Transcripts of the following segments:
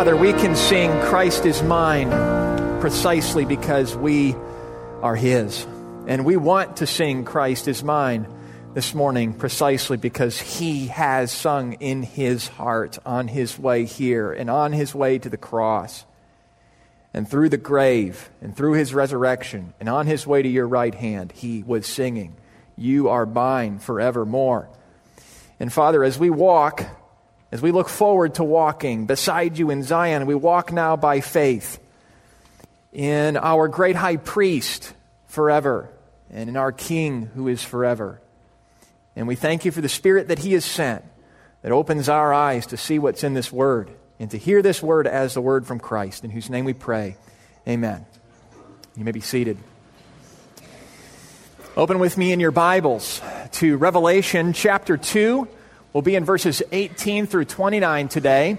Father, we can sing Christ is mine precisely because we are His. And we want to sing Christ is mine this morning precisely because He has sung in His heart on His way here and on His way to the cross and through the grave and through His resurrection and on His way to your right hand. He was singing, You are mine forevermore. And Father, as we walk, as we look forward to walking beside you in Zion, we walk now by faith in our great high priest forever and in our King who is forever. And we thank you for the Spirit that He has sent that opens our eyes to see what's in this Word and to hear this Word as the Word from Christ, in whose name we pray. Amen. You may be seated. Open with me in your Bibles to Revelation chapter 2. We'll be in verses 18 through 29 today.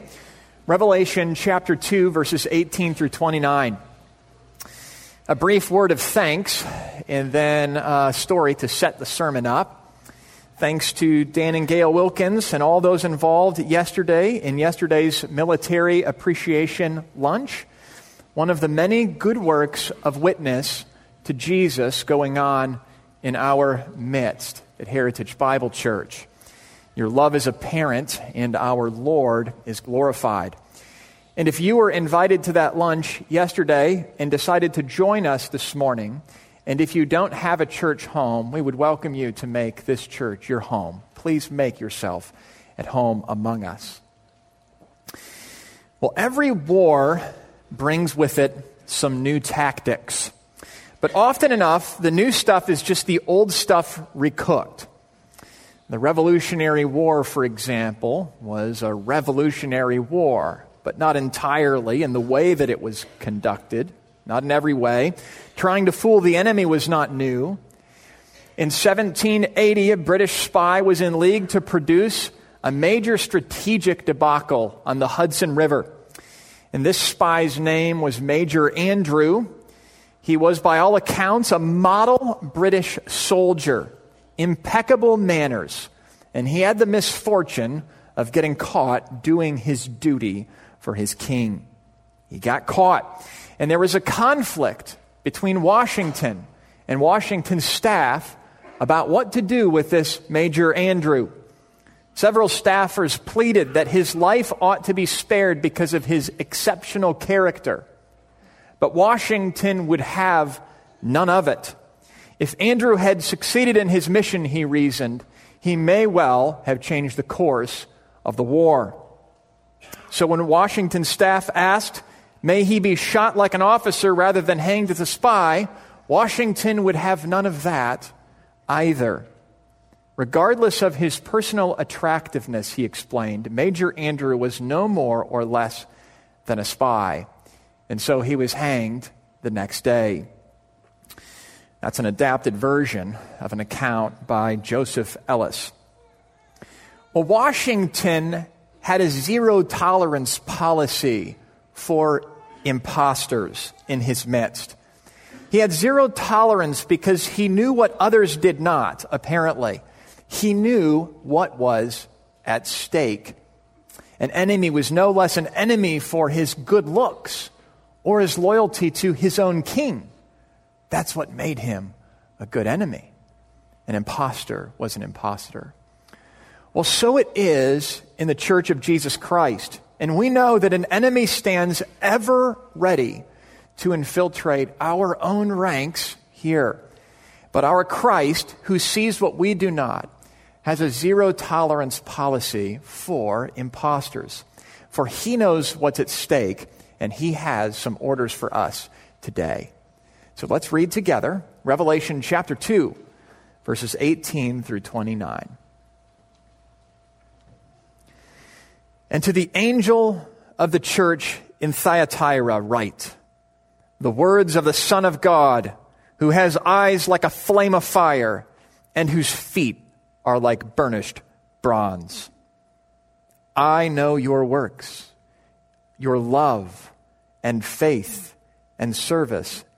Revelation chapter 2, verses 18 through 29. A brief word of thanks and then a story to set the sermon up. Thanks to Dan and Gail Wilkins and all those involved yesterday in yesterday's military appreciation lunch. One of the many good works of witness to Jesus going on in our midst at Heritage Bible Church. Your love is apparent, and our Lord is glorified. And if you were invited to that lunch yesterday and decided to join us this morning, and if you don't have a church home, we would welcome you to make this church your home. Please make yourself at home among us. Well, every war brings with it some new tactics. But often enough, the new stuff is just the old stuff recooked. The Revolutionary War, for example, was a revolutionary war, but not entirely in the way that it was conducted, not in every way. Trying to fool the enemy was not new. In 1780, a British spy was in league to produce a major strategic debacle on the Hudson River. And this spy's name was Major Andrew. He was, by all accounts, a model British soldier impeccable manners, and he had the misfortune of getting caught doing his duty for his king. He got caught, and there was a conflict between Washington and Washington's staff about what to do with this Major Andrew. Several staffers pleaded that his life ought to be spared because of his exceptional character. But Washington would have none of it. If Andrew had succeeded in his mission, he reasoned, he may well have changed the course of the war. So when Washington's staff asked, may he be shot like an officer rather than hanged as a spy, Washington would have none of that either. Regardless of his personal attractiveness, he explained, Major Andrew was no more or less than a spy. And so he was hanged the next day. That's an adapted version of an account by Joseph Ellis. Well, Washington had a zero tolerance policy for imposters in his midst. He had zero tolerance because he knew what others did not, apparently. He knew what was at stake. An enemy was no less an enemy for his good looks or his loyalty to his own king. That's what made him a good enemy. An impostor was an impostor. Well, so it is in the church of Jesus Christ. And we know that an enemy stands ever ready to infiltrate our own ranks here. But our Christ, who sees what we do not, has a zero tolerance policy for impostors. For he knows what's at stake, and he has some orders for us today. So let's read together Revelation chapter 2, verses 18 through 29. And to the angel of the church in Thyatira, write the words of the Son of God, who has eyes like a flame of fire and whose feet are like burnished bronze. I know your works, your love and faith and service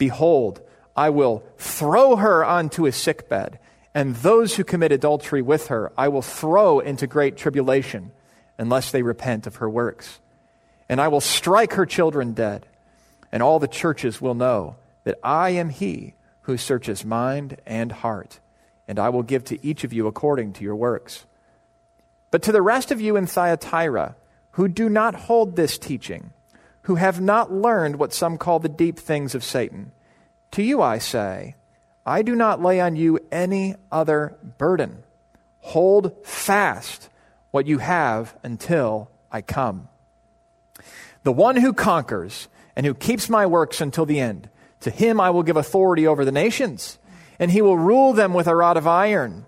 Behold, I will throw her onto a sickbed, and those who commit adultery with her I will throw into great tribulation, unless they repent of her works. And I will strike her children dead, and all the churches will know that I am he who searches mind and heart, and I will give to each of you according to your works. But to the rest of you in Thyatira, who do not hold this teaching, who have not learned what some call the deep things of Satan, to you I say, I do not lay on you any other burden. Hold fast what you have until I come. The one who conquers and who keeps my works until the end, to him I will give authority over the nations, and he will rule them with a rod of iron,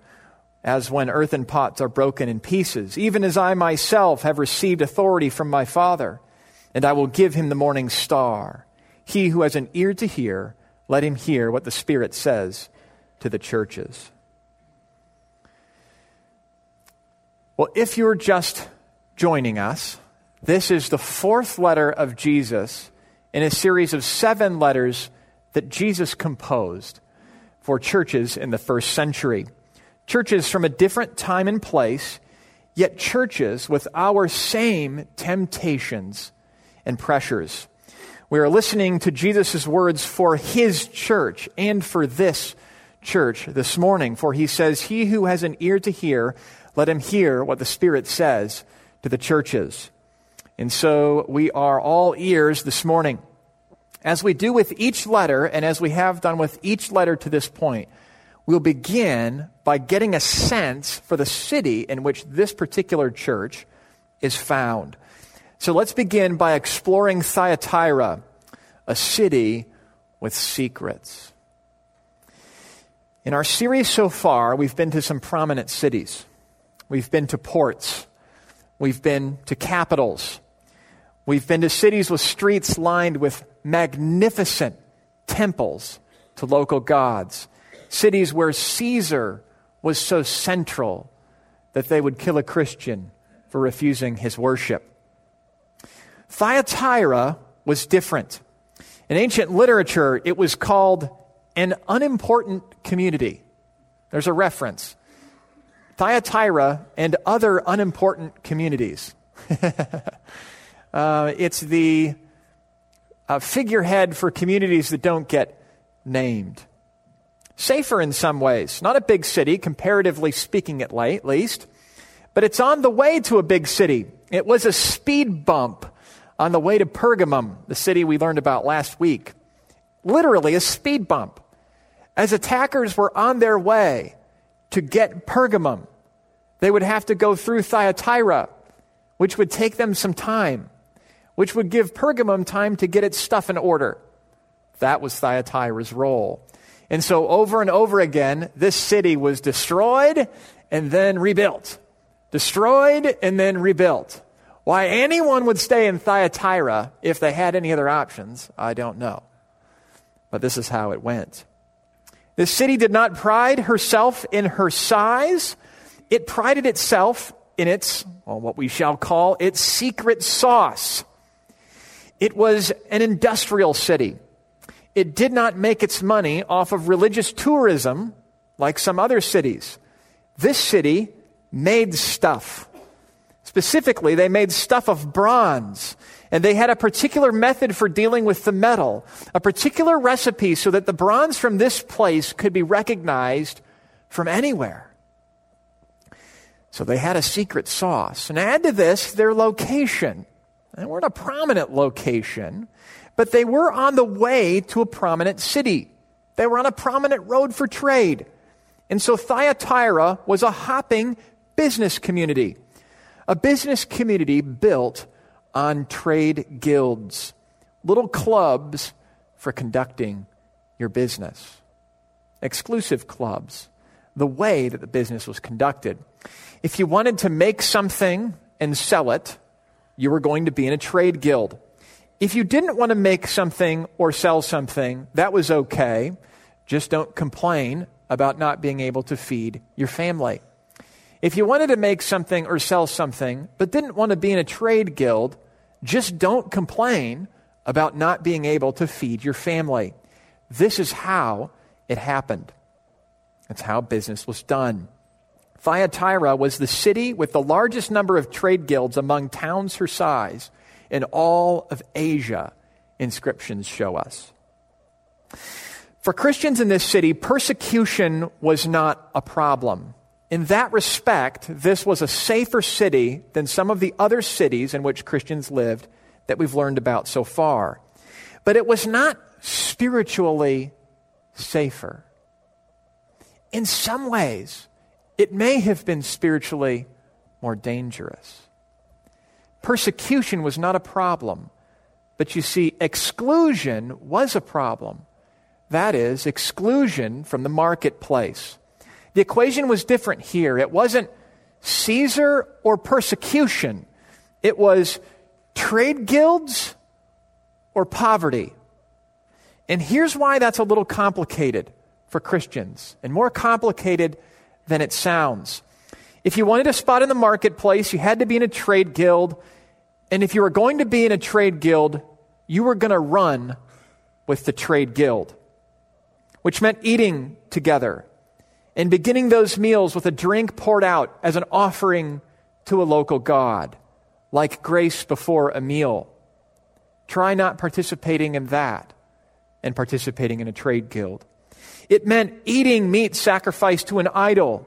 as when earthen pots are broken in pieces, even as I myself have received authority from my Father, and I will give him the morning star. He who has an ear to hear, let him hear what the Spirit says to the churches. Well, if you're just joining us, this is the fourth letter of Jesus in a series of seven letters that Jesus composed for churches in the first century. Churches from a different time and place, yet churches with our same temptations and pressures. We are listening to Jesus' words for his church and for this church this morning, for he says, He who has an ear to hear, let him hear what the Spirit says to the churches. And so we are all ears this morning. As we do with each letter, and as we have done with each letter to this point, we'll begin by getting a sense for the city in which this particular church is found. So let's begin by exploring Thyatira, a city with secrets. In our series so far, we've been to some prominent cities. We've been to ports. We've been to capitals. We've been to cities with streets lined with magnificent temples to local gods, cities where Caesar was so central that they would kill a Christian for refusing his worship. Thyatira was different. In ancient literature, it was called an unimportant community. There's a reference. Thyatira and other unimportant communities. uh, it's the uh, figurehead for communities that don't get named. Safer in some ways. Not a big city, comparatively speaking, at least, but it's on the way to a big city. It was a speed bump on the way to Pergamum, the city we learned about last week. Literally a speed bump. As attackers were on their way to get Pergamum, they would have to go through Thyatira, which would take them some time which would give Pergamum time to get its stuff in order. That was Thyatira's role. And so, over and over again, this city was destroyed and then rebuilt. Destroyed and then rebuilt. Why anyone would stay in Thyatira if they had any other options, I don't know. But this is how it went. This city did not pride herself in her size, it prided itself in its, well, what we shall call its secret sauce. It was an industrial city. It did not make its money off of religious tourism like some other cities. This city made stuff. Specifically, they made stuff of bronze. And they had a particular method for dealing with the metal, a particular recipe so that the bronze from this place could be recognized from anywhere. So they had a secret sauce. And add to this their location. They weren't a prominent location, but they were on the way to a prominent city. They were on a prominent road for trade. And so Thyatira was a hopping business community, a business community built on trade guilds, little clubs for conducting your business, exclusive clubs, the way that the business was conducted. If you wanted to make something and sell it, you were going to be in a trade guild. If you didn't want to make something or sell something, that was okay. Just don't complain about not being able to feed your family. If you wanted to make something or sell something, but didn't want to be in a trade guild, just don't complain about not being able to feed your family. This is how it happened. That's how business was done. Thyatira was the city with the largest number of trade guilds among towns her size in all of Asia, inscriptions show us. For Christians in this city, persecution was not a problem. In that respect, this was a safer city than some of the other cities in which Christians lived that we've learned about so far. But it was not spiritually safer. In some ways, it may have been spiritually more dangerous. Persecution was not a problem, but you see, exclusion was a problem. That is, exclusion from the marketplace. The equation was different here. It wasn't Caesar or persecution, it was trade guilds or poverty. And here's why that's a little complicated for Christians, and more complicated than it sounds. If you wanted a spot in the marketplace, you had to be in a trade guild. And if you were going to be in a trade guild, you were going to run with the trade guild, which meant eating together and beginning those meals with a drink poured out as an offering to a local God, like grace before a meal. Try not participating in that and participating in a trade guild. It meant eating meat sacrificed to an idol.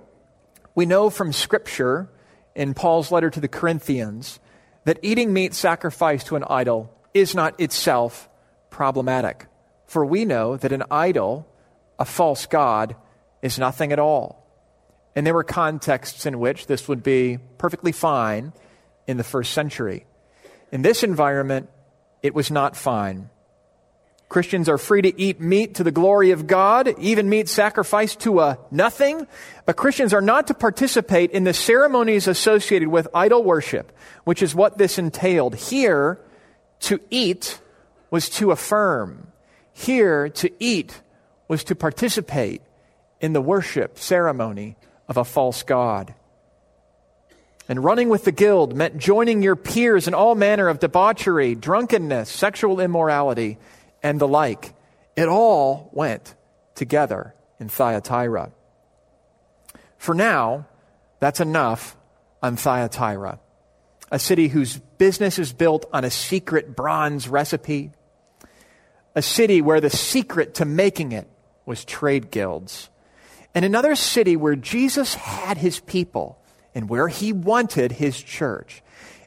We know from Scripture in Paul's letter to the Corinthians that eating meat sacrificed to an idol is not itself problematic. For we know that an idol, a false God, is nothing at all. And there were contexts in which this would be perfectly fine in the first century. In this environment, it was not fine. Christians are free to eat meat to the glory of God, even meat sacrificed to a nothing. But Christians are not to participate in the ceremonies associated with idol worship, which is what this entailed. Here, to eat was to affirm. Here, to eat was to participate in the worship ceremony of a false God. And running with the guild meant joining your peers in all manner of debauchery, drunkenness, sexual immorality, and the like. It all went together in Thyatira. For now, that's enough on Thyatira, a city whose business is built on a secret bronze recipe, a city where the secret to making it was trade guilds, and another city where Jesus had his people and where he wanted his church,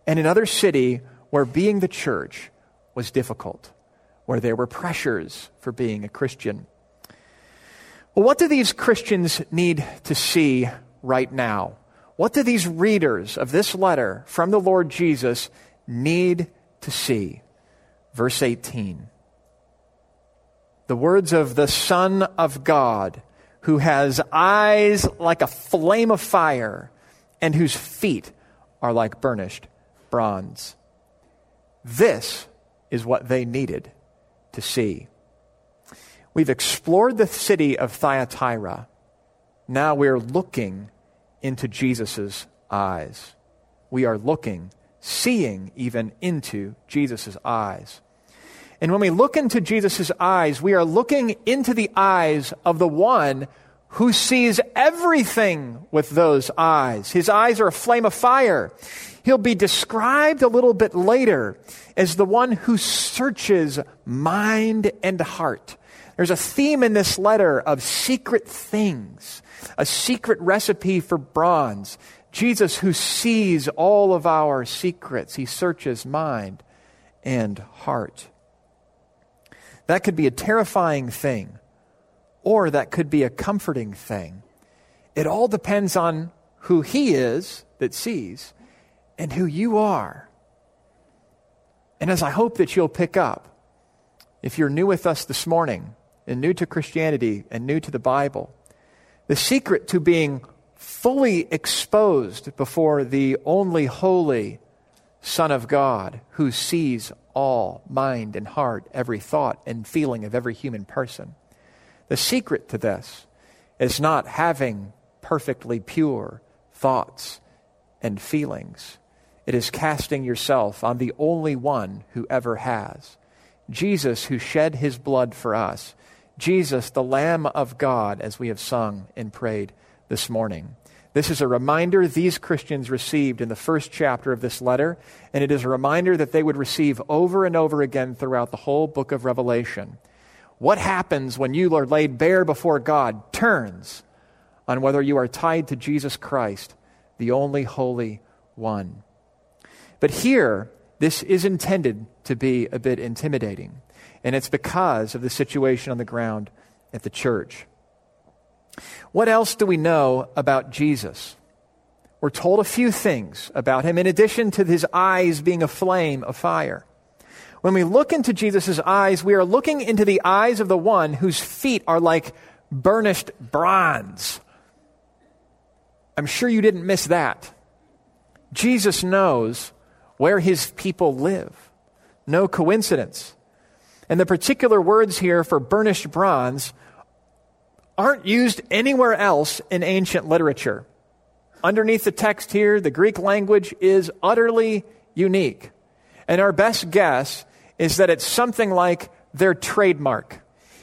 and another city where being the church was difficult where there were pressures for being a Christian. Well, what do these Christians need to see right now? What do these readers of this letter from the Lord Jesus need to see? Verse 18. The words of the Son of God, who has eyes like a flame of fire and whose feet are like burnished bronze. This is what they needed to see. We've explored the city of Thyatira. Now we're looking into Jesus' eyes. We are looking, seeing even into Jesus' eyes. And when we look into Jesus' eyes, we are looking into the eyes of the one who sees everything with those eyes. His eyes are a flame of fire. He'll be described a little bit later as the one who searches mind and heart. There's a theme in this letter of secret things, a secret recipe for bronze. Jesus, who sees all of our secrets, he searches mind and heart. That could be a terrifying thing, or that could be a comforting thing. It all depends on who he is that sees and who you are. And as I hope that you'll pick up, if you're new with us this morning and new to Christianity and new to the Bible, the secret to being fully exposed before the only holy Son of God who sees all mind and heart, every thought and feeling of every human person. The secret to this is not having perfectly pure thoughts and feelings. It is casting yourself on the only one who ever has. Jesus, who shed his blood for us. Jesus, the Lamb of God, as we have sung and prayed this morning. This is a reminder these Christians received in the first chapter of this letter, and it is a reminder that they would receive over and over again throughout the whole book of Revelation. What happens when you are laid bare before God turns on whether you are tied to Jesus Christ, the only holy one. But here, this is intended to be a bit intimidating, and it's because of the situation on the ground at the church. What else do we know about Jesus? We're told a few things about him in addition to his eyes being a flame of fire. When we look into Jesus' eyes, we are looking into the eyes of the one whose feet are like burnished bronze. I'm sure you didn't miss that. Jesus knows where his people live. No coincidence. And the particular words here for burnished bronze aren't used anywhere else in ancient literature. Underneath the text here, the Greek language is utterly unique. And our best guess is that it's something like their trademark.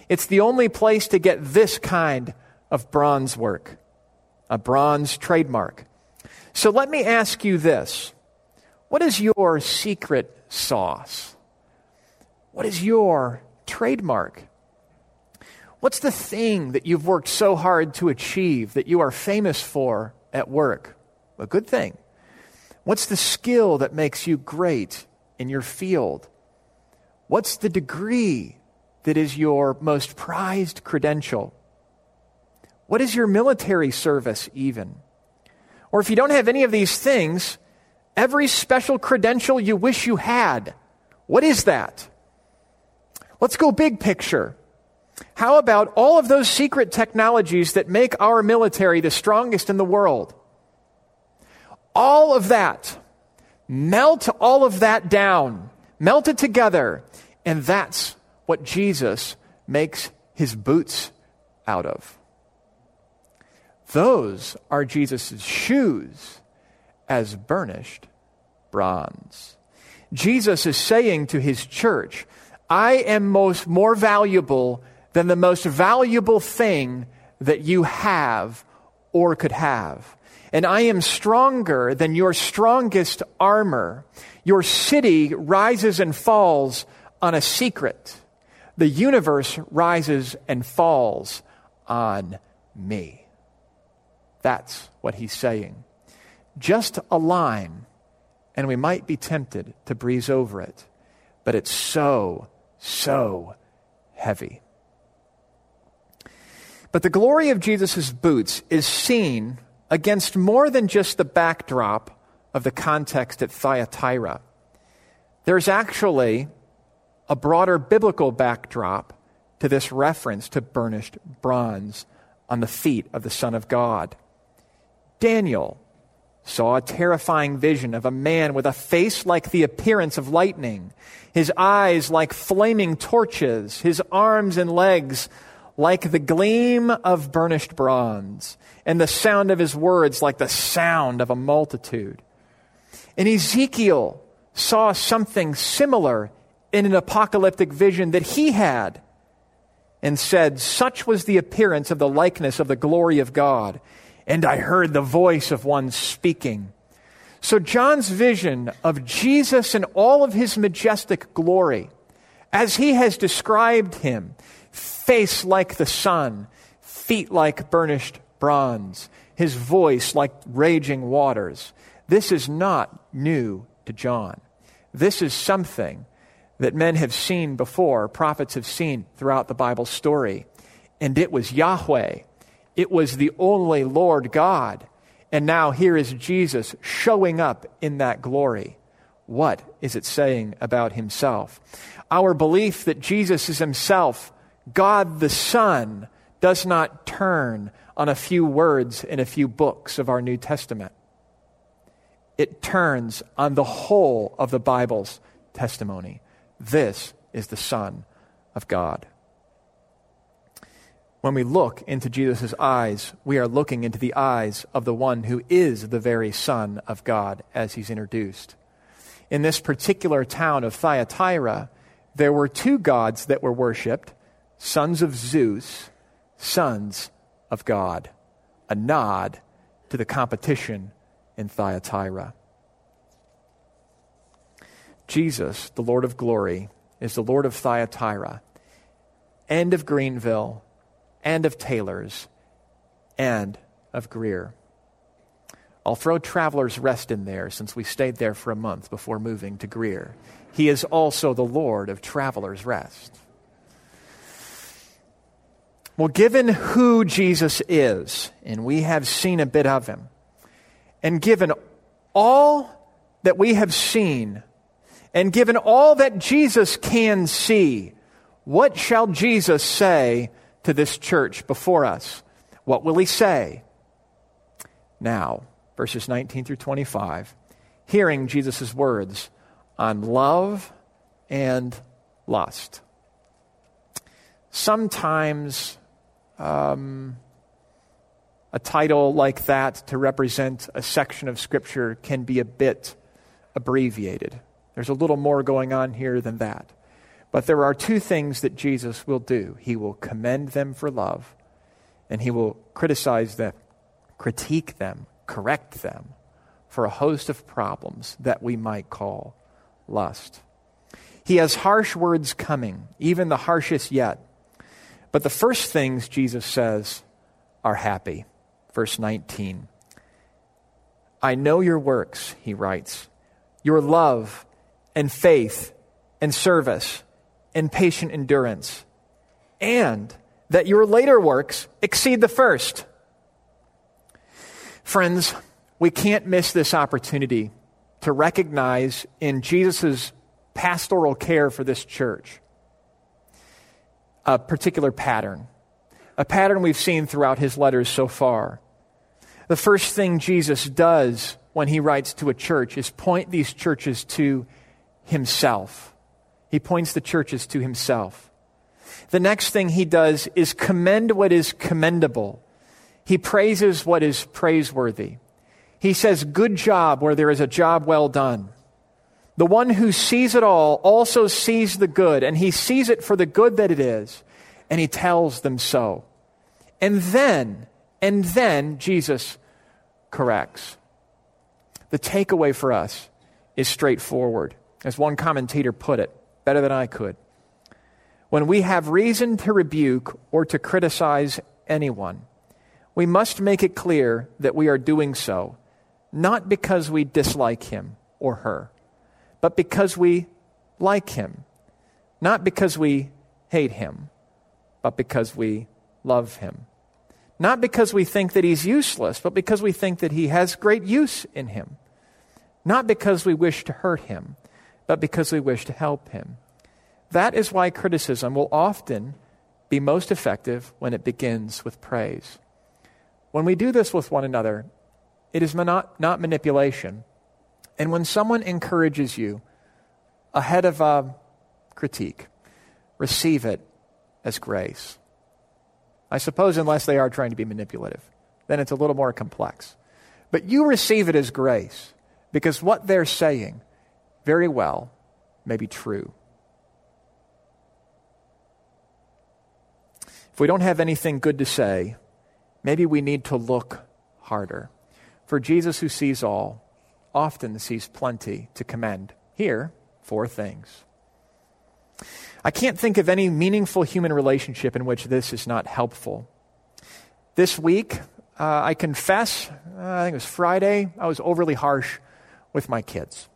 It's the only place to get this kind of bronze work, a bronze trademark. So let me ask you this What is your secret sauce? What is your trademark? What's the thing that you've worked so hard to achieve that you are famous for at work? A good thing. What's the skill that makes you great in your field? What's the degree that is your most prized credential? What is your military service, even? Or if you don't have any of these things, every special credential you wish you had, what is that? Let's go big picture. How about all of those secret technologies that make our military the strongest in the world? All of that. Melt all of that down. Melt it together and that's what Jesus makes his boots out of. Those are Jesus' shoes as burnished bronze. Jesus is saying to his church, I am most more valuable than the most valuable thing that you have or could have. And I am stronger than your strongest armor. Your city rises and falls on a secret. The universe rises and falls on me. That's what he's saying. Just a line, and we might be tempted to breeze over it, but it's so, so heavy. But the glory of Jesus' boots is seen against more than just the backdrop of the context at Thyatira. There's actually a broader biblical backdrop to this reference to burnished bronze on the feet of the Son of God. Daniel saw a terrifying vision of a man with a face like the appearance of lightning, his eyes like flaming torches, his arms and legs like the gleam of burnished bronze, and the sound of his words like the sound of a multitude. And Ezekiel saw something similar in an apocalyptic vision that he had and said, Such was the appearance of the likeness of the glory of God. And I heard the voice of one speaking. So, John's vision of Jesus in all of his majestic glory, as he has described him, face like the sun, feet like burnished bronze, his voice like raging waters. This is not new to John. This is something that men have seen before, prophets have seen throughout the Bible story. And it was Yahweh. It was the only Lord God. And now here is Jesus showing up in that glory. What is it saying about himself? Our belief that Jesus is himself, God the Son, does not turn on a few words in a few books of our New Testament. It turns on the whole of the Bible's testimony. This is the Son of God. When we look into Jesus' eyes, we are looking into the eyes of the one who is the very Son of God as he's introduced. In this particular town of Thyatira, there were two gods that were worshiped sons of Zeus, sons of God. A nod to the competition in Thyatira. Jesus, the Lord of glory, is the Lord of Thyatira, and of Greenville, and of Taylor's, and of Greer. I'll throw Traveler's Rest in there since we stayed there for a month before moving to Greer. He is also the Lord of Traveler's Rest. Well, given who Jesus is, and we have seen a bit of him, and given all that we have seen, and given all that Jesus can see, what shall Jesus say to this church before us? What will he say? Now, verses 19 through 25, hearing Jesus' words on love and lust. Sometimes um, a title like that to represent a section of Scripture can be a bit abbreviated. There's a little more going on here than that. But there are two things that Jesus will do He will commend them for love, and He will criticize them, critique them, correct them for a host of problems that we might call lust. He has harsh words coming, even the harshest yet. But the first things Jesus says are happy. Verse 19. I know your works, he writes, your love and faith and service and patient endurance, and that your later works exceed the first. Friends, we can't miss this opportunity to recognize in Jesus' pastoral care for this church a particular pattern, a pattern we've seen throughout his letters so far. The first thing Jesus does when he writes to a church is point these churches to himself. He points the churches to himself. The next thing he does is commend what is commendable. He praises what is praiseworthy. He says, Good job where there is a job well done. The one who sees it all also sees the good, and he sees it for the good that it is, and he tells them so. And then, and then Jesus corrects. The takeaway for us is straightforward. As one commentator put it, better than I could. When we have reason to rebuke or to criticize anyone, we must make it clear that we are doing so, not because we dislike him or her but because we like him. Not because we hate him, but because we love him. Not because we think that he's useless, but because we think that he has great use in him. Not because we wish to hurt him, but because we wish to help him. That is why criticism will often be most effective when it begins with praise. When we do this with one another, it is not, manipulation, and when someone encourages you ahead of a critique, receive it as grace. I suppose, unless they are trying to be manipulative, then it's a little more complex. But you receive it as grace because what they're saying very well may be true. If we don't have anything good to say, maybe we need to look harder. For Jesus, who sees all, often sees plenty to commend. Here, four things. I can't think of any meaningful human relationship in which this is not helpful. This week, uh, I confess, uh, I think it was Friday, I was overly harsh with my kids.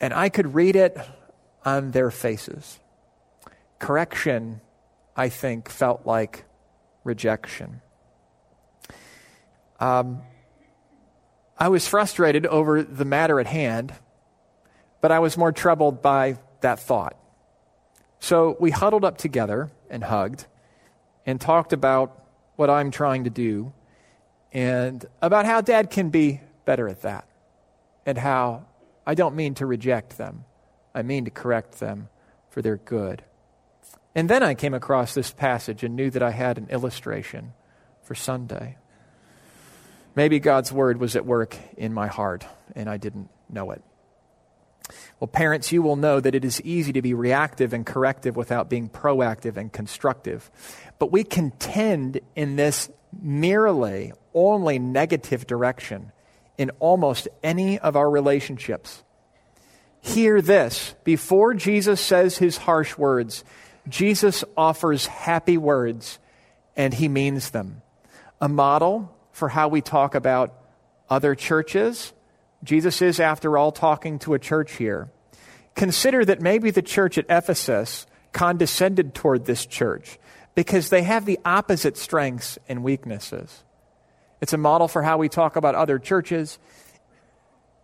And I could read it on their faces. Correction, I think, felt like rejection. Um, I was frustrated over the matter at hand, but I was more troubled by that thought. So we huddled up together and hugged and talked about what I'm trying to do and about how dad can be better at that and how I don't mean to reject them, I mean to correct them for their good. And then I came across this passage and knew that I had an illustration for Sunday. Maybe God's word was at work in my heart and I didn't know it. Well, parents, you will know that it is easy to be reactive and corrective without being proactive and constructive. But we contend in this merely only negative direction in almost any of our relationships. Hear this before Jesus says his harsh words, Jesus offers happy words and he means them. A model for how we talk about other churches. Jesus is, after all, talking to a church here. Consider that maybe the church at Ephesus condescended toward this church because they have the opposite strengths and weaknesses. It's a model for how we talk about other churches.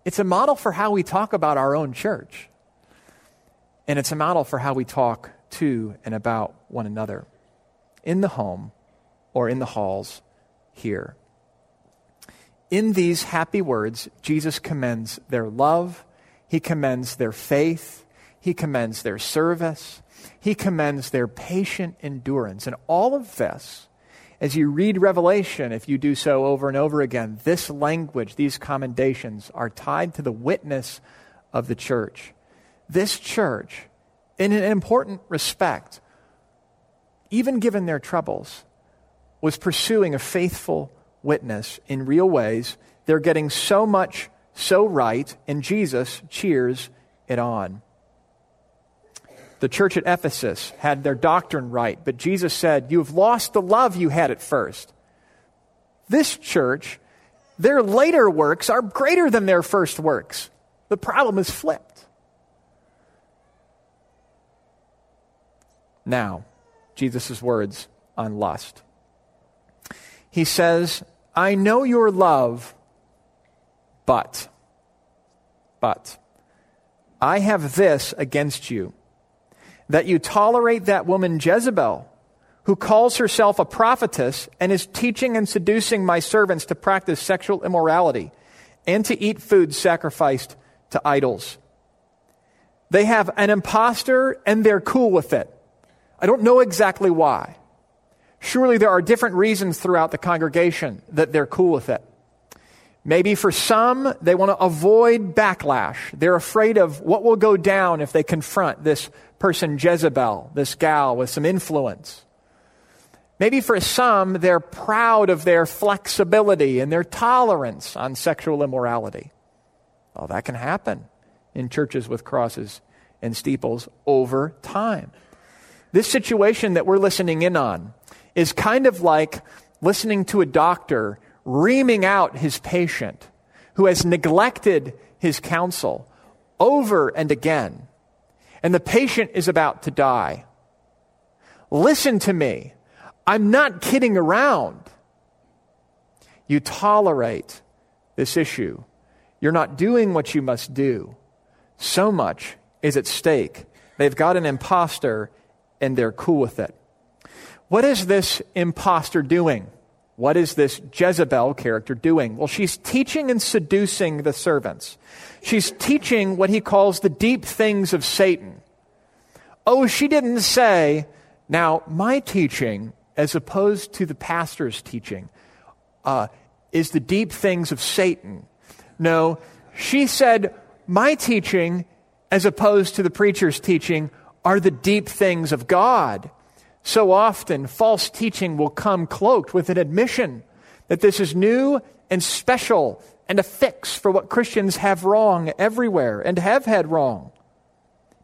It's a model for how we talk about our own church. And it's a model for how we talk to and about one another in the home or in the halls here. In these happy words, Jesus commends their love, he commends their faith, he commends their service, he commends their patient endurance. And all of this as you read Revelation, if you do so over and over again, this language, these commendations are tied to the witness of the church. This church, in an important respect, even given their troubles, was pursuing a faithful witness in real ways. They're getting so much so right, and Jesus cheers it on. The church at Ephesus had their doctrine right, but Jesus said, You've lost the love you had at first. This church, their later works are greater than their first works. The problem is flipped. Now, Jesus' words on lust. He says, I know your love, but, but, I have this against you that you tolerate that woman Jezebel, who calls herself a prophetess and is teaching and seducing my servants to practice sexual immorality and to eat food sacrificed to idols. They have an impostor and they're cool with it. I don't know exactly why. Surely there are different reasons throughout the congregation that they're cool with it. Maybe for some, they want to avoid backlash. They're afraid of what will go down if they confront this person, Jezebel, this gal with some influence. Maybe for some, they're proud of their flexibility and their tolerance on sexual immorality. Well, that can happen in churches with crosses and steeples over time. This situation that we're listening in on is kind of like listening to a doctor reaming out his patient who has neglected his counsel over and again, and the patient is about to die. Listen to me. I'm not kidding around. You tolerate this issue. You're not doing what you must do. So much is at stake. They've got an impostor and they're cool with it. What is this impostor doing? What is this Jezebel character doing? Well, she's teaching and seducing the servants. She's teaching what he calls the deep things of Satan. Oh, she didn't say, now, my teaching, as opposed to the pastor's teaching, uh, is the deep things of Satan. No, she said, my teaching, as opposed to the preacher's teaching, are the deep things of God. So often, false teaching will come cloaked with an admission that this is new and special and a fix for what Christians have wrong everywhere and have had wrong.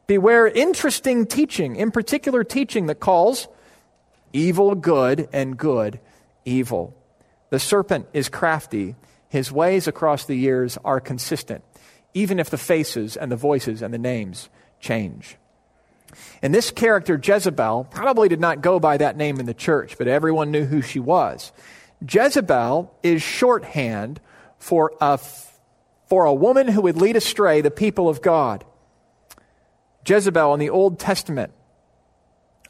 Beware interesting teaching, in particular teaching that calls evil good and good evil. The serpent is crafty. His ways across the years are consistent, even if the faces and the voices and the names change. And this character, Jezebel, probably did not go by that name in the church, but everyone knew who she was. Jezebel is shorthand for a, for a woman who would lead astray the people of God. Jezebel in the Old Testament,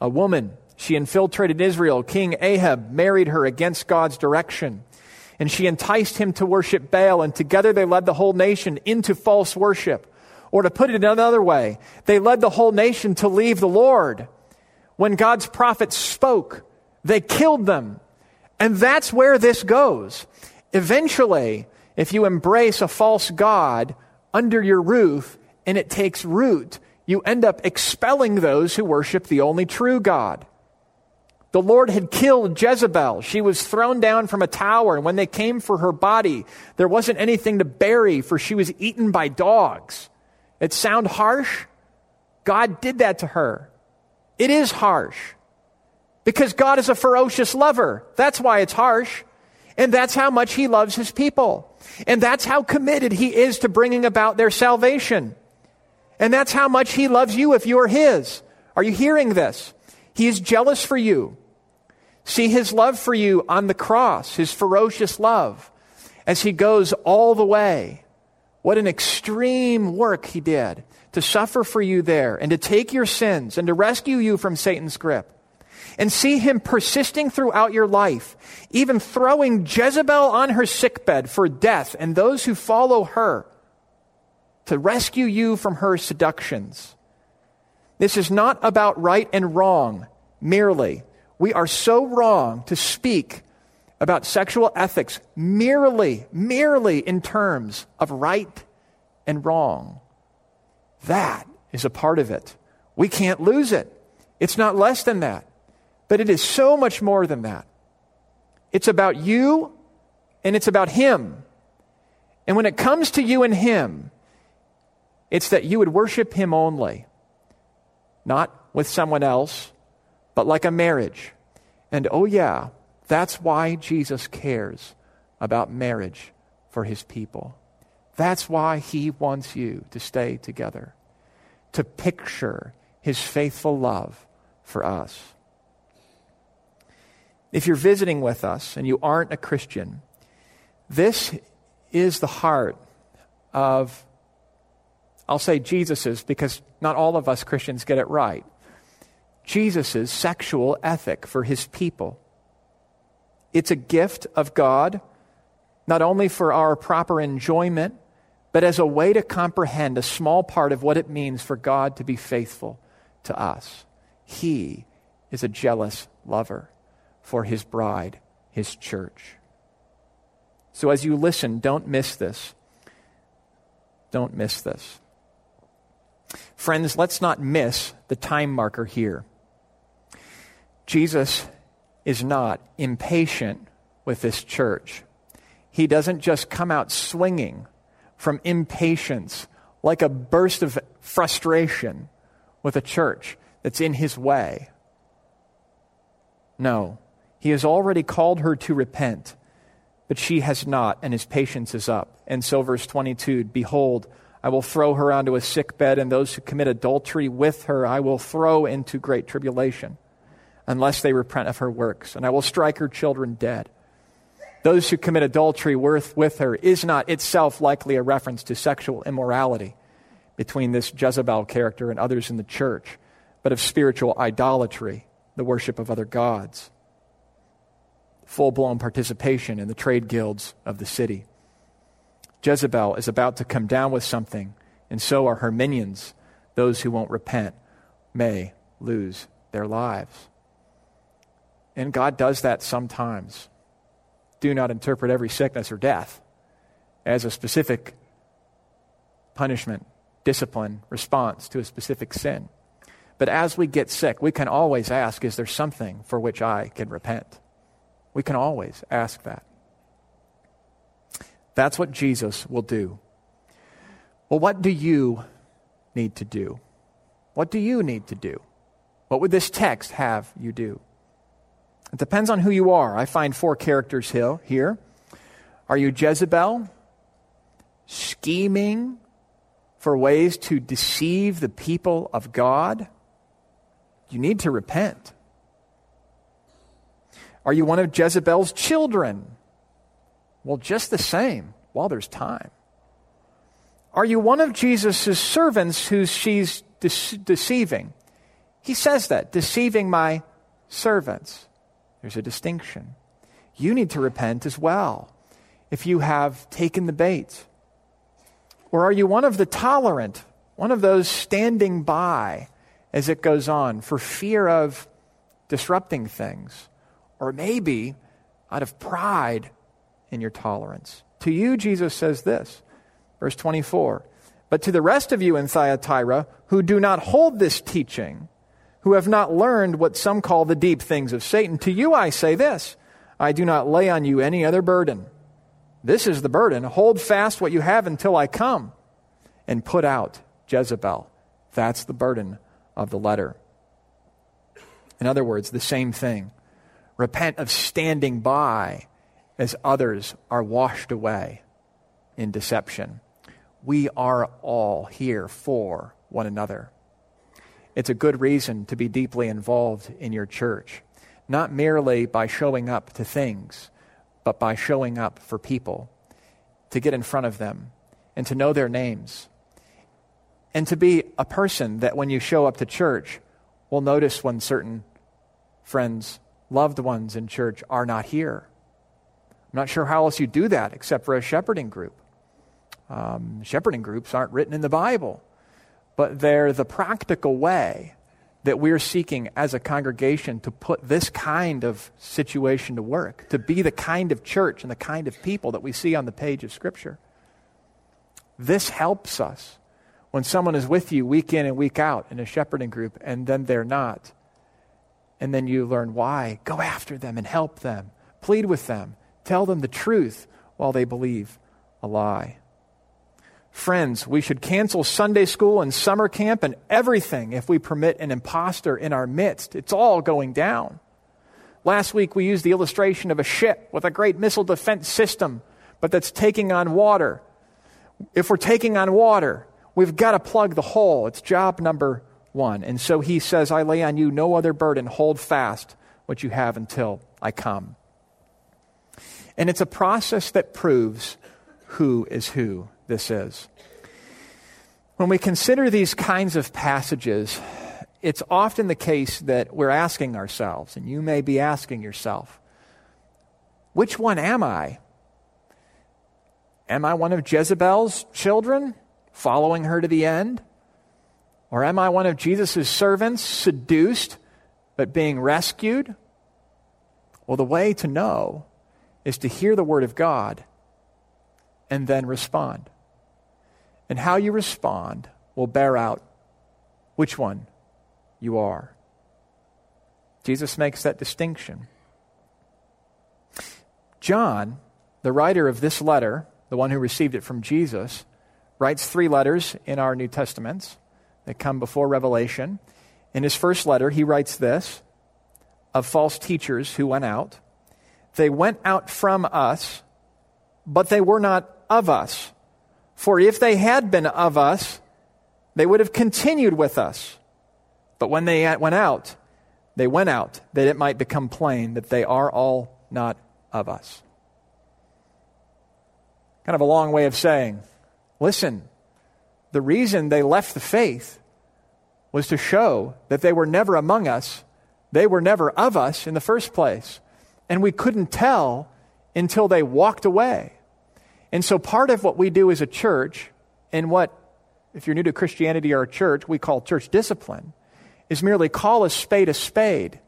a woman, She infiltrated Israel. King Ahab married her against God's direction. And she enticed him to worship Baal, and together they led the whole nation into false worship. Or to put it another way, they led the whole nation to leave the Lord. When God's prophets spoke, they killed them. And that's where this goes. Eventually, if you embrace a false God under your roof and it takes root, you end up expelling those who worship the only true God. The Lord had killed Jezebel. She was thrown down from a tower, and when they came for her body, there wasn't anything to bury, for she was eaten by dogs. It sound harsh? God did that to her. It is harsh. Because God is a ferocious lover. That's why it's harsh. And that's how much he loves his people. And that's how committed he is to bringing about their salvation. And that's how much he loves you if you're his. Are you hearing this? He is jealous for you. See his love for you on the cross, his ferocious love, as he goes all the way. What an extreme work he did to suffer for you there and to take your sins and to rescue you from Satan's grip. And see him persisting throughout your life, even throwing Jezebel on her sickbed for death and those who follow her to rescue you from her seductions. This is not about right and wrong merely. We are so wrong to speak about sexual ethics merely, merely in terms of right and wrong. That is a part of it. We can't lose it. It's not less than that. But it is so much more than that. It's about you and it's about Him. And when it comes to you and Him, it's that you would worship Him only, not with someone else, but like a marriage. And oh, yeah, that's why Jesus cares about marriage for His people. That's why He wants you to stay together, to picture His faithful love for us. If you're visiting with us and you aren't a Christian, this is the heart of, I'll say Jesus's, because not all of us Christians get it right. Jesus's sexual ethic for his people. It's a gift of God, not only for our proper enjoyment, but as a way to comprehend a small part of what it means for God to be faithful to us. He is a jealous lover for his bride, his church. So as you listen, don't miss this. Don't miss this. Friends, let's not miss the time marker here. Jesus is not impatient with this church. He doesn't just come out swinging from impatience like a burst of frustration with a church that's in his way. No, he has already called her to repent, but she has not, and his patience is up. And so, verse 22 Behold, I will throw her onto a sick bed, and those who commit adultery with her I will throw into great tribulation, unless they repent of her works, and I will strike her children dead. Those who commit adultery with, with her is not itself likely a reference to sexual immorality between this Jezebel character and others in the church, but of spiritual idolatry, the worship of other gods full blown participation in the trade guilds of the city. Jezebel is about to come down with something, and so are her minions. Those who won't repent may lose their lives. And God does that sometimes. Do not interpret every sickness or death as a specific punishment, discipline, response to a specific sin. But as we get sick, we can always ask, is there something for which I can repent? We can always ask that. That's what Jesus will do. Well, what do you need to do? What do you need to do? What would this text have you do? It depends on who you are. I find four characters here. Are you Jezebel? Scheming for ways to deceive the people of God? You need to repent. Are you one of Jezebel's children? Well, just the same, while there's time. Are you one of Jesus' servants who she's de- deceiving? He says that, deceiving my servants. There's a distinction. You need to repent as well if you have taken the bait. Or are you one of the tolerant, one of those standing by as it goes on for fear of disrupting things? Or maybe out of pride in your tolerance. To you, Jesus says this, verse 24 But to the rest of you in Thyatira who do not hold this teaching, who have not learned what some call the deep things of Satan, to you I say this I do not lay on you any other burden. This is the burden. Hold fast what you have until I come and put out Jezebel. That's the burden of the letter. In other words, the same thing. Repent of standing by as others are washed away in deception. We are all here for one another. It's a good reason to be deeply involved in your church, not merely by showing up to things, but by showing up for people, to get in front of them and to know their names, and to be a person that when you show up to church will notice when certain friends, loved ones in church are not here. I'm not sure how else you do that except for a shepherding group. Um, shepherding groups aren't written in the Bible, but they're the practical way that we're seeking as a congregation to put this kind of situation to work, to be the kind of church and the kind of people that we see on the page of Scripture. This helps us when someone is with you week in and week out in a shepherding group and then they're not. And then you learn why. Go after them and help them, plead with them, Tell them the truth while they believe a lie. Friends, we should cancel Sunday school and summer camp and everything if we permit an impostor in our midst. It's all going down. Last week we used the illustration of a ship with a great missile defense system, but that's taking on water. If we're taking on water, we've got to plug the hole. It's job number one. And so he says, I lay on you no other burden. Hold fast what you have until I come. And it's a process that proves who is who this is. When we consider these kinds of passages, it's often the case that we're asking ourselves, and you may be asking yourself, which one am I? Am I one of Jezebel's children, following her to the end? Or am I one of Jesus' servants, seduced, but being rescued? Well, the way to know is to hear the Word of God and then respond. And how you respond will bear out which one you are. Jesus makes that distinction. John, the writer of this letter, the one who received it from Jesus, writes three letters in our New Testaments that come before Revelation. In his first letter, he writes this of false teachers who went out they went out from us, but they were not of us. For if they had been of us, they would have continued with us. But when they went out, they went out that it might become plain that they are all not of us. Kind of a long way of saying, listen, the reason they left the faith was to show that they were never among us, they were never of us in the first place. And we couldn't tell until they walked away. And so part of what we do as a church, and what, if you're new to Christianity or a church, we call church discipline, is merely call a spade a spade.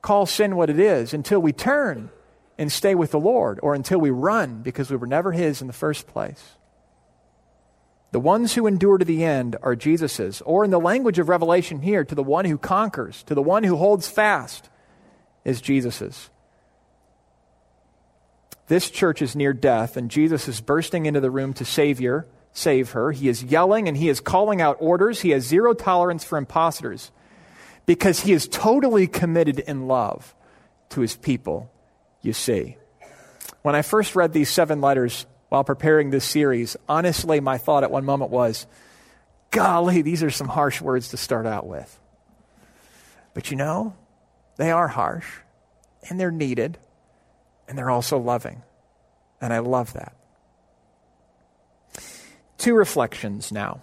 Call sin what it is until we turn and stay with the Lord, or until we run because we were never His in the first place. The ones who endure to the end are Jesus's, or in the language of Revelation here, to the one who conquers, to the one who holds fast is Jesus's. This church is near death, and Jesus is bursting into the room to save her, save her. He is yelling and he is calling out orders. He has zero tolerance for imposters because he is totally committed in love to his people, you see. When I first read these seven letters while preparing this series, honestly, my thought at one moment was, golly, these are some harsh words to start out with. But you know, they are harsh, and they're needed, and they're also loving. And I love that. Two reflections now.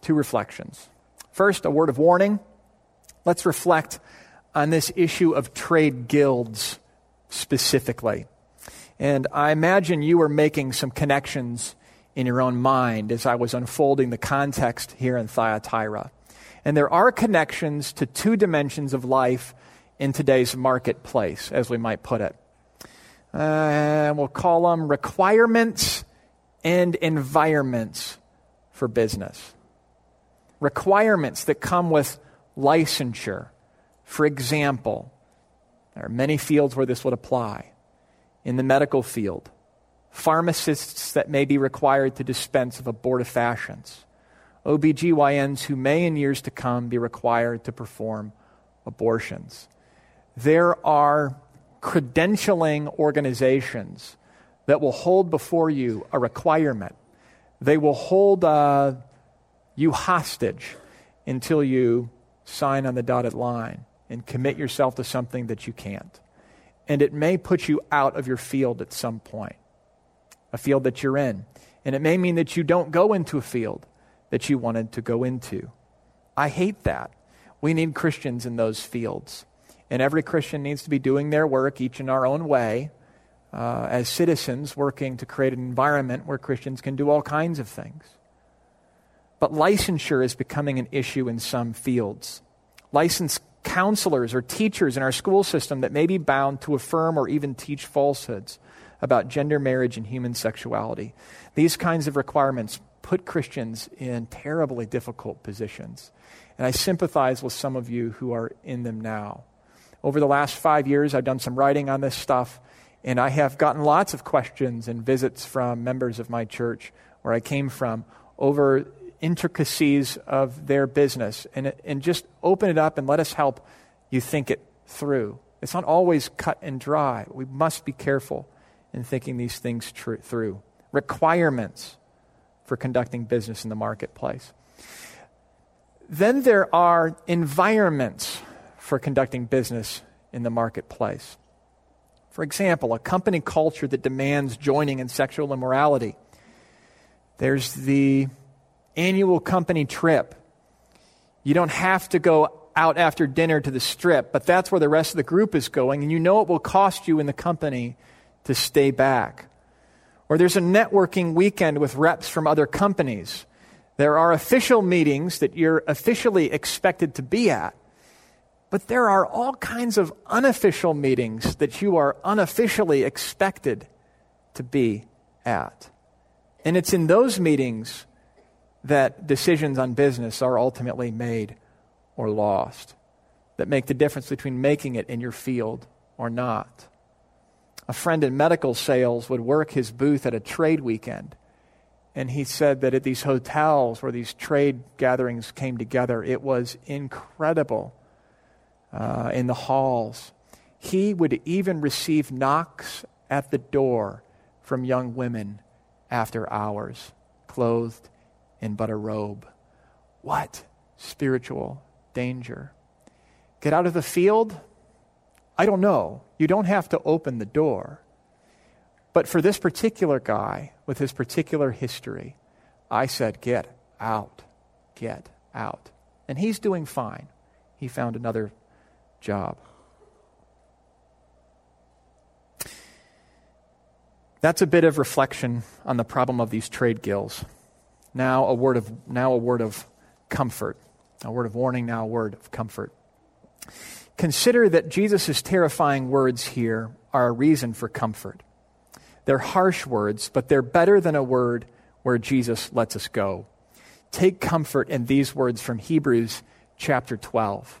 Two reflections. First, a word of warning. Let's reflect on this issue of trade guilds specifically. And I imagine you were making some connections in your own mind as I was unfolding the context here in Thyatira. And there are connections to two dimensions of life in today's marketplace, as we might put it. Uh, we'll call them requirements and environments for business. Requirements that come with licensure. For example, there are many fields where this would apply. In the medical field, pharmacists that may be required to dispense of abortifacients, OBGYNs who may in years to come be required to perform abortions. There are credentialing organizations that will hold before you a requirement. They will hold uh, you hostage until you sign on the dotted line and commit yourself to something that you can't. And it may put you out of your field at some point, a field that you're in. And it may mean that you don't go into a field that you wanted to go into. I hate that. We need Christians in those fields. And every Christian needs to be doing their work, each in our own way, uh, as citizens working to create an environment where Christians can do all kinds of things. But licensure is becoming an issue in some fields. Licensed counselors or teachers in our school system that may be bound to affirm or even teach falsehoods about gender marriage and human sexuality. These kinds of requirements put Christians in terribly difficult positions. And I sympathize with some of you who are in them now. Over the last five years, I've done some writing on this stuff, and I have gotten lots of questions and visits from members of my church where I came from over intricacies of their business. And, and just open it up and let us help you think it through. It's not always cut and dry. We must be careful in thinking these things tr- through. Requirements for conducting business in the marketplace. Then there are environments for conducting business in the marketplace. For example, a company culture that demands joining in sexual immorality. There's the annual company trip. You don't have to go out after dinner to the strip, but that's where the rest of the group is going, and you know it will cost you in the company to stay back. Or there's a networking weekend with reps from other companies. There are official meetings that you're officially expected to be at. But there are all kinds of unofficial meetings that you are unofficially expected to be at. And it's in those meetings that decisions on business are ultimately made or lost, that make the difference between making it in your field or not. A friend in medical sales would work his booth at a trade weekend. And he said that at these hotels where these trade gatherings came together, it was incredible uh, in the halls. He would even receive knocks at the door from young women after hours, clothed in but a robe. What spiritual danger? Get out of the field? I don't know. You don't have to open the door. But for this particular guy, with his particular history, I said, Get out. Get out. And he's doing fine. He found another job. That's a bit of reflection on the problem of these trade guilds. Now a word of now a word of comfort. A word of warning, now a word of comfort. Consider that Jesus' terrifying words here are a reason for comfort. They're harsh words, but they're better than a word where Jesus lets us go. Take comfort in these words from Hebrews chapter 12.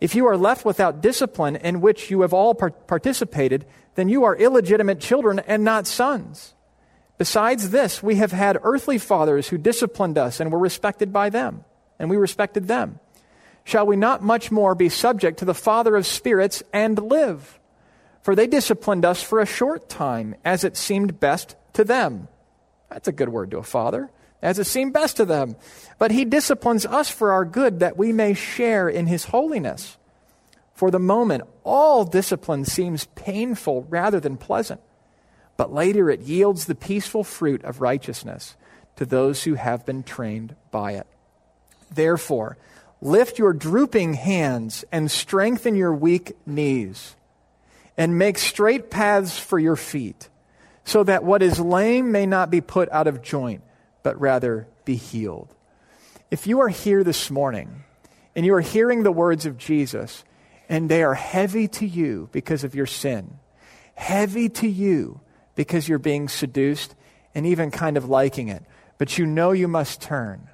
If you are left without discipline in which you have all participated, then you are illegitimate children and not sons. Besides this, we have had earthly fathers who disciplined us and were respected by them, and we respected them. shall we not much more be subject to the Father of spirits and live? For they disciplined us for a short time, as it seemed best to them. That's a good word to a father, as it seemed best to them. But he disciplines us for our good, that we may share in his holiness. For the moment, all discipline seems painful rather than pleasant, but later it yields the peaceful fruit of righteousness to those who have been trained by it. Therefore, lift your drooping hands and strengthen your weak knees, and make straight paths for your feet, so that what is lame may not be put out of joint, but rather be healed. If you are here this morning and you are hearing the words of Jesus, and they are heavy to you because of your sin, heavy to you because you're being seduced and even kind of liking it, but you know you must turn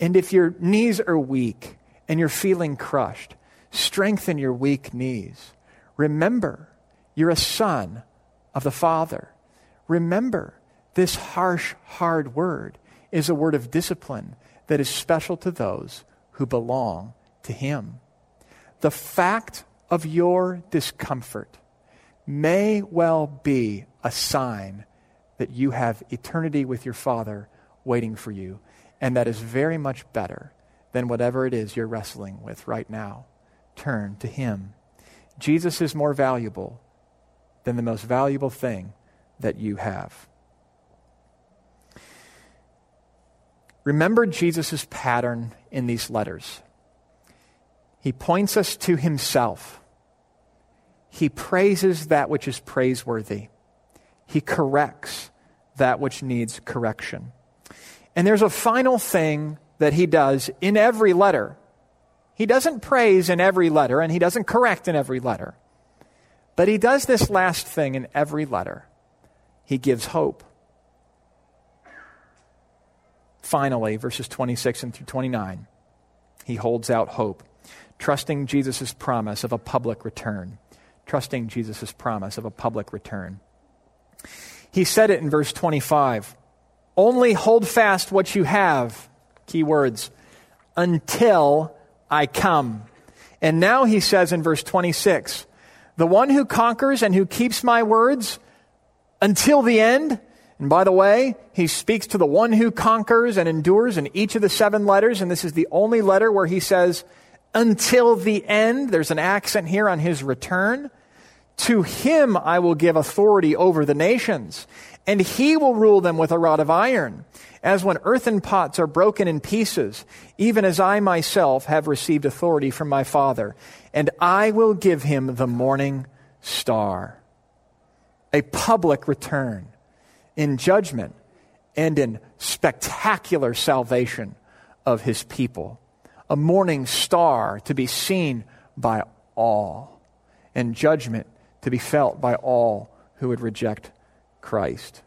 and if your knees are weak and you're feeling crushed, strengthen your weak knees. Remember, you're a son of the Father. Remember, this harsh, hard word is a word of discipline that is special to those who belong to Him. The fact of your discomfort may well be a sign that you have eternity with your Father waiting for you and that is very much better than whatever it is you're wrestling with right now. Turn to Him. Jesus is more valuable than the most valuable thing that you have. Remember Jesus' pattern in these letters. He points us to Himself. He praises that which is praiseworthy. He corrects that which needs correction. And there's a final thing that he does in every letter. He doesn't praise in every letter, and he doesn't correct in every letter. But he does this last thing in every letter he gives hope. Finally, verses 26 and through 29, he holds out hope, trusting Jesus' promise of a public return. Trusting Jesus' promise of a public return. He said it in verse 25 only hold fast what you have, key words, until I come. And now he says in verse 26 the one who conquers and who keeps my words until the end. And by the way, he speaks to the one who conquers and endures in each of the seven letters. And this is the only letter where he says, until the end. There's an accent here on his return. To him I will give authority over the nations, and he will rule them with a rod of iron, as when earthen pots are broken in pieces, even as I myself have received authority from my Father. And I will give him the morning star. A public return in judgment and in spectacular salvation of his people. A morning star to be seen by all, and judgment to be felt by all who would reject Christ.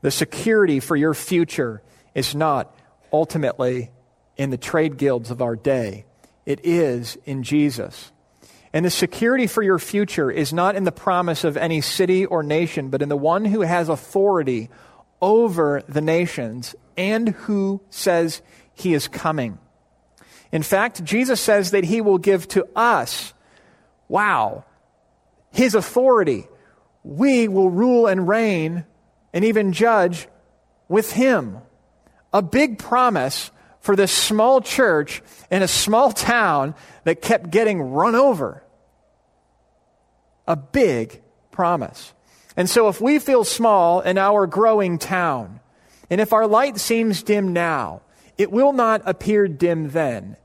The security for your future is not ultimately in the trade guilds of our day, it is in Jesus. And the security for your future is not in the promise of any city or nation, but in the one who has authority over the nations and who says he is coming. In fact, Jesus says that he will give to us, wow, his authority we will rule and reign and even judge with him. A big promise for this small church in a small town that kept getting run over. A big promise. And so, if we feel small in our growing town, and if our light seems dim now, it will not appear dim then,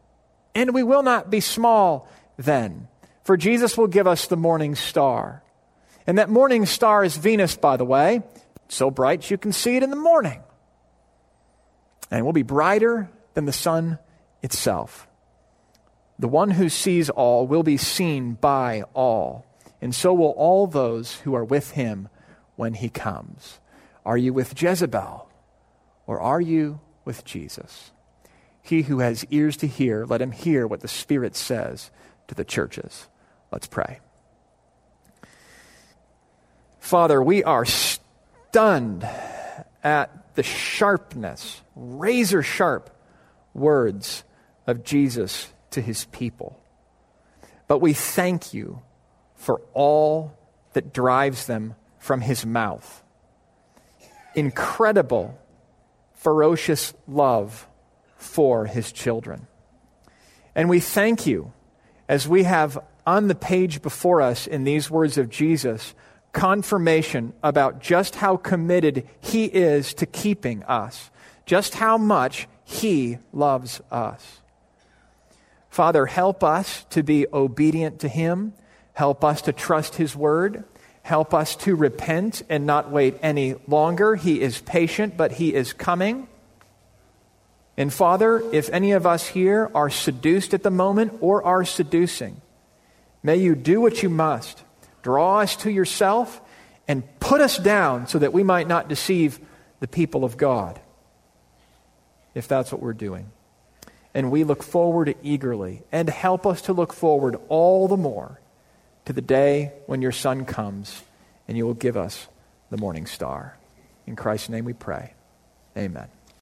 and we will not be small then, for Jesus will give us the morning star. And that morning star is Venus, by the way, so bright you can see it in the morning. And will be brighter than the sun itself. The one who sees all will be seen by all, and so will all those who are with him when he comes. Are you with Jezebel, or are you with Jesus? He who has ears to hear, let him hear what the Spirit says to the churches. Let's pray. Father, we are stunned at the sharpness, razor sharp words of Jesus to his people. But we thank you for all that drives them from his mouth. Incredible, ferocious love for his children. And we thank you as we have on the page before us in these words of Jesus confirmation about just how committed he is to keeping us, just how much he loves us. Father, help us to be obedient to him. Help us to trust his word. Help us to repent and not wait any longer. He is patient, but he is coming. And Father, if any of us here are seduced at the moment or are seducing, may you do what you must. Draw us to yourself and put us down so that we might not deceive the people of God, if that's what we're doing and we look forward eagerly. And help us to look forward all the more to the day when your Son comes and you will give us the morning star. In Christ's name we pray. Amen.